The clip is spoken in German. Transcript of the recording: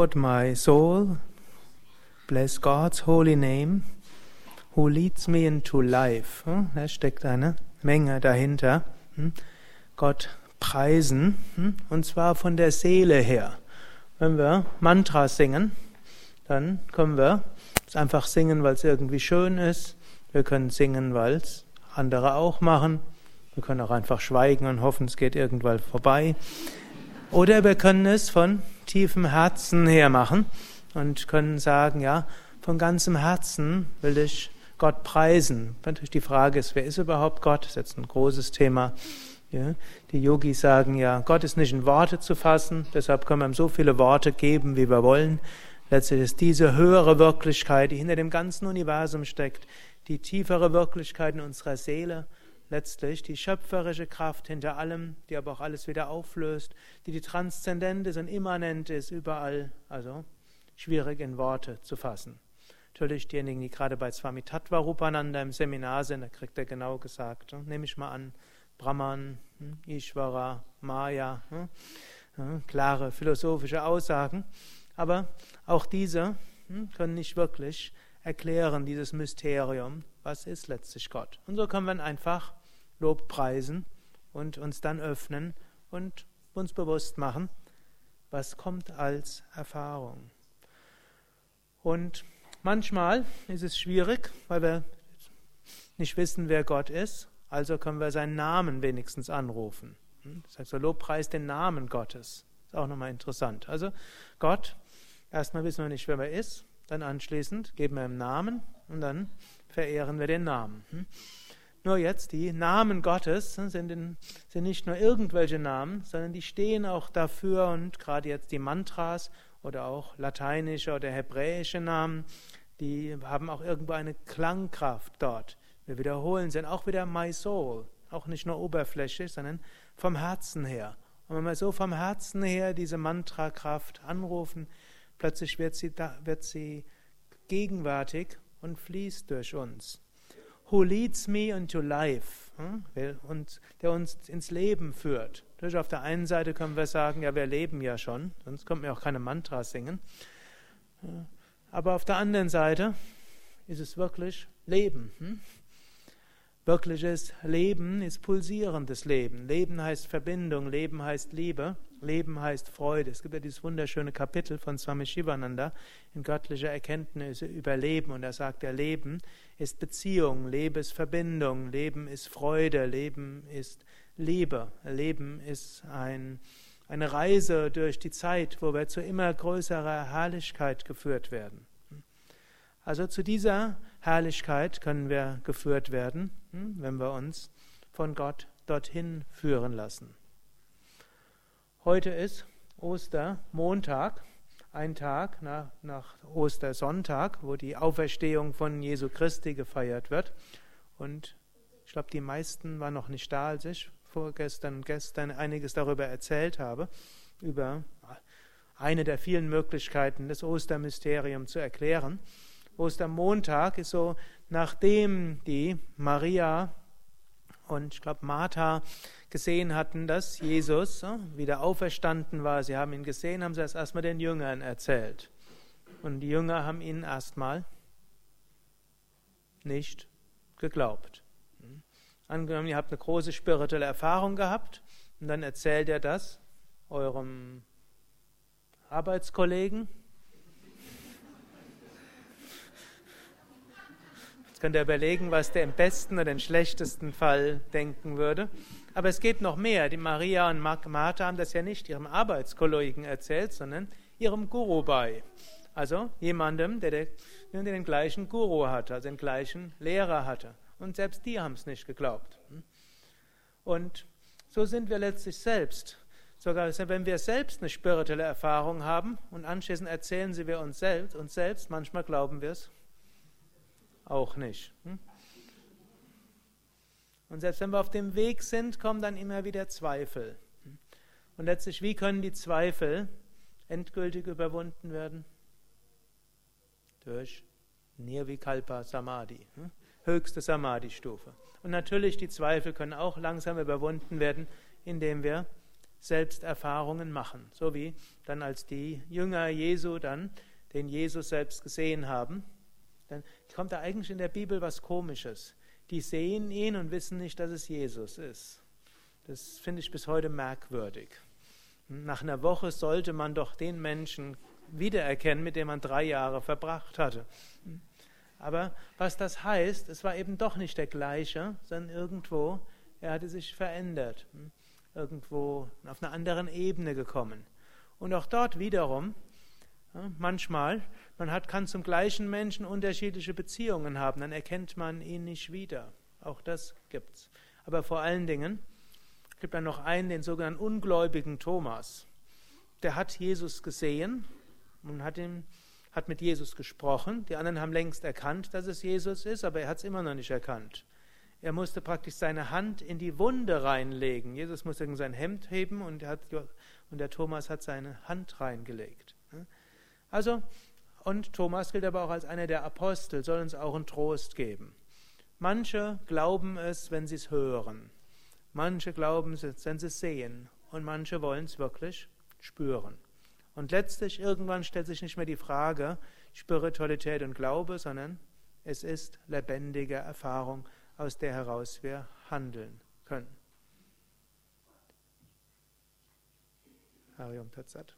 Lord, my soul, bless God's holy name, who leads me into life. Hm, da steckt eine Menge dahinter. Hm, Gott preisen, hm, und zwar von der Seele her. Wenn wir Mantras singen, dann können wir es einfach singen, weil es irgendwie schön ist. Wir können singen, weil es andere auch machen. Wir können auch einfach schweigen und hoffen, es geht irgendwann vorbei. Oder wir können es von tiefem Herzen her machen und können sagen, ja, von ganzem Herzen will ich Gott preisen. Natürlich die Frage ist, wer ist überhaupt Gott? Das ist jetzt ein großes Thema. Ja, die Yogis sagen ja, Gott ist nicht in Worte zu fassen, deshalb können wir ihm so viele Worte geben, wie wir wollen. Letztlich ist diese höhere Wirklichkeit, die hinter dem ganzen Universum steckt, die tiefere Wirklichkeit in unserer Seele, letztlich die schöpferische Kraft hinter allem, die aber auch alles wieder auflöst, die die transzendent ist und immanent ist, überall, also schwierig in Worte zu fassen. Natürlich diejenigen, die gerade bei Swami Tattva Rupananda im Seminar sind, da kriegt er genau gesagt, hm, nehme ich mal an, Brahman, hm, Ishvara, Maya, hm, klare philosophische Aussagen, aber auch diese können nicht wirklich erklären, dieses Mysterium, was ist letztlich Gott. Und so können wir einfach Lob preisen und uns dann öffnen und uns bewusst machen, was kommt als Erfahrung. Und manchmal ist es schwierig, weil wir nicht wissen, wer Gott ist, also können wir seinen Namen wenigstens anrufen. Das heißt, der Lobpreis den Namen Gottes. Ist auch nochmal interessant. Also Gott, erstmal wissen wir nicht, wer er ist, dann anschließend geben wir ihm Namen und dann verehren wir den Namen. Nur jetzt, die Namen Gottes sind, in, sind nicht nur irgendwelche Namen, sondern die stehen auch dafür und gerade jetzt die Mantras oder auch lateinische oder hebräische Namen, die haben auch irgendwo eine Klangkraft dort. Wir wiederholen sie auch wieder My Soul, auch nicht nur oberflächlich, sondern vom Herzen her. Und wenn wir so vom Herzen her diese Mantrakraft anrufen, plötzlich wird sie, da, wird sie gegenwärtig und fließt durch uns who leads me into life, hm? der uns ins Leben führt. Auf der einen Seite können wir sagen, ja, wir leben ja schon, sonst könnten wir auch keine Mantras singen. Aber auf der anderen Seite ist es wirklich Leben. Hm? Wirkliches Leben ist pulsierendes Leben. Leben heißt Verbindung, Leben heißt Liebe, Leben heißt Freude. Es gibt ja dieses wunderschöne Kapitel von Swami Shivananda in göttlicher Erkenntnis über Leben und er sagt, der Leben ist Beziehung, Leben ist Verbindung, Leben ist Freude, Leben ist Liebe. Leben ist ein, eine Reise durch die Zeit, wo wir zu immer größerer Herrlichkeit geführt werden. Also zu dieser Herrlichkeit können wir geführt werden, hm, wenn wir uns von Gott dorthin führen lassen. Heute ist Ostermontag, ein Tag nach, nach Ostersonntag, wo die Auferstehung von Jesu Christi gefeiert wird. Und ich glaube, die meisten waren noch nicht da, als ich vorgestern und gestern einiges darüber erzählt habe, über eine der vielen Möglichkeiten, das Ostermysterium zu erklären. Ostermontag ist so, nachdem die Maria und ich glaube Martha gesehen hatten, dass Jesus wieder auferstanden war. Sie haben ihn gesehen, haben sie das erstmal den Jüngern erzählt. Und die Jünger haben ihnen erstmal nicht geglaubt. Angenommen, ihr habt eine große spirituelle Erfahrung gehabt und dann erzählt ihr das eurem Arbeitskollegen Jetzt könnt ihr überlegen, was der im besten oder im schlechtesten Fall denken würde. Aber es geht noch mehr. Die Maria und Martha haben das ja nicht ihrem Arbeitskollegen erzählt, sondern ihrem Guru bei. Also jemandem, der, den gleichen Guru hatte, also den gleichen Lehrer hatte. Und selbst die haben es nicht geglaubt. Und so sind wir letztlich selbst. Sogar wenn wir selbst eine spirituelle Erfahrung haben und anschließend erzählen sie wir uns selbst, uns selbst, manchmal glauben wir es auch nicht. Hm? Und selbst wenn wir auf dem Weg sind, kommen dann immer wieder Zweifel. Und letztlich, wie können die Zweifel endgültig überwunden werden? Durch Nirvikalpa Samadhi, hm? höchste Samadhi-Stufe. Und natürlich, die Zweifel können auch langsam überwunden werden, indem wir Selbsterfahrungen machen. So wie dann als die Jünger Jesu dann den Jesus selbst gesehen haben, dann kommt da eigentlich in der Bibel was Komisches. Die sehen ihn und wissen nicht, dass es Jesus ist. Das finde ich bis heute merkwürdig. Nach einer Woche sollte man doch den Menschen wiedererkennen, mit dem man drei Jahre verbracht hatte. Aber was das heißt, es war eben doch nicht der gleiche, sondern irgendwo, er hatte sich verändert, irgendwo auf einer anderen Ebene gekommen. Und auch dort wiederum, manchmal, man hat, kann zum gleichen Menschen unterschiedliche Beziehungen haben, dann erkennt man ihn nicht wieder. Auch das gibt's. Aber vor allen Dingen, gibt dann noch einen, den sogenannten ungläubigen Thomas. Der hat Jesus gesehen und hat, ihm, hat mit Jesus gesprochen. Die anderen haben längst erkannt, dass es Jesus ist, aber er hat es immer noch nicht erkannt. Er musste praktisch seine Hand in die Wunde reinlegen. Jesus musste sein Hemd heben und, hat, und der Thomas hat seine Hand reingelegt. Also, und Thomas gilt aber auch als einer der Apostel, soll uns auch einen Trost geben. Manche glauben es, wenn sie es hören. Manche glauben es, wenn sie es sehen. Und manche wollen es wirklich spüren. Und letztlich irgendwann stellt sich nicht mehr die Frage Spiritualität und Glaube, sondern es ist lebendige Erfahrung, aus der heraus wir handeln können. Harium Tatsat.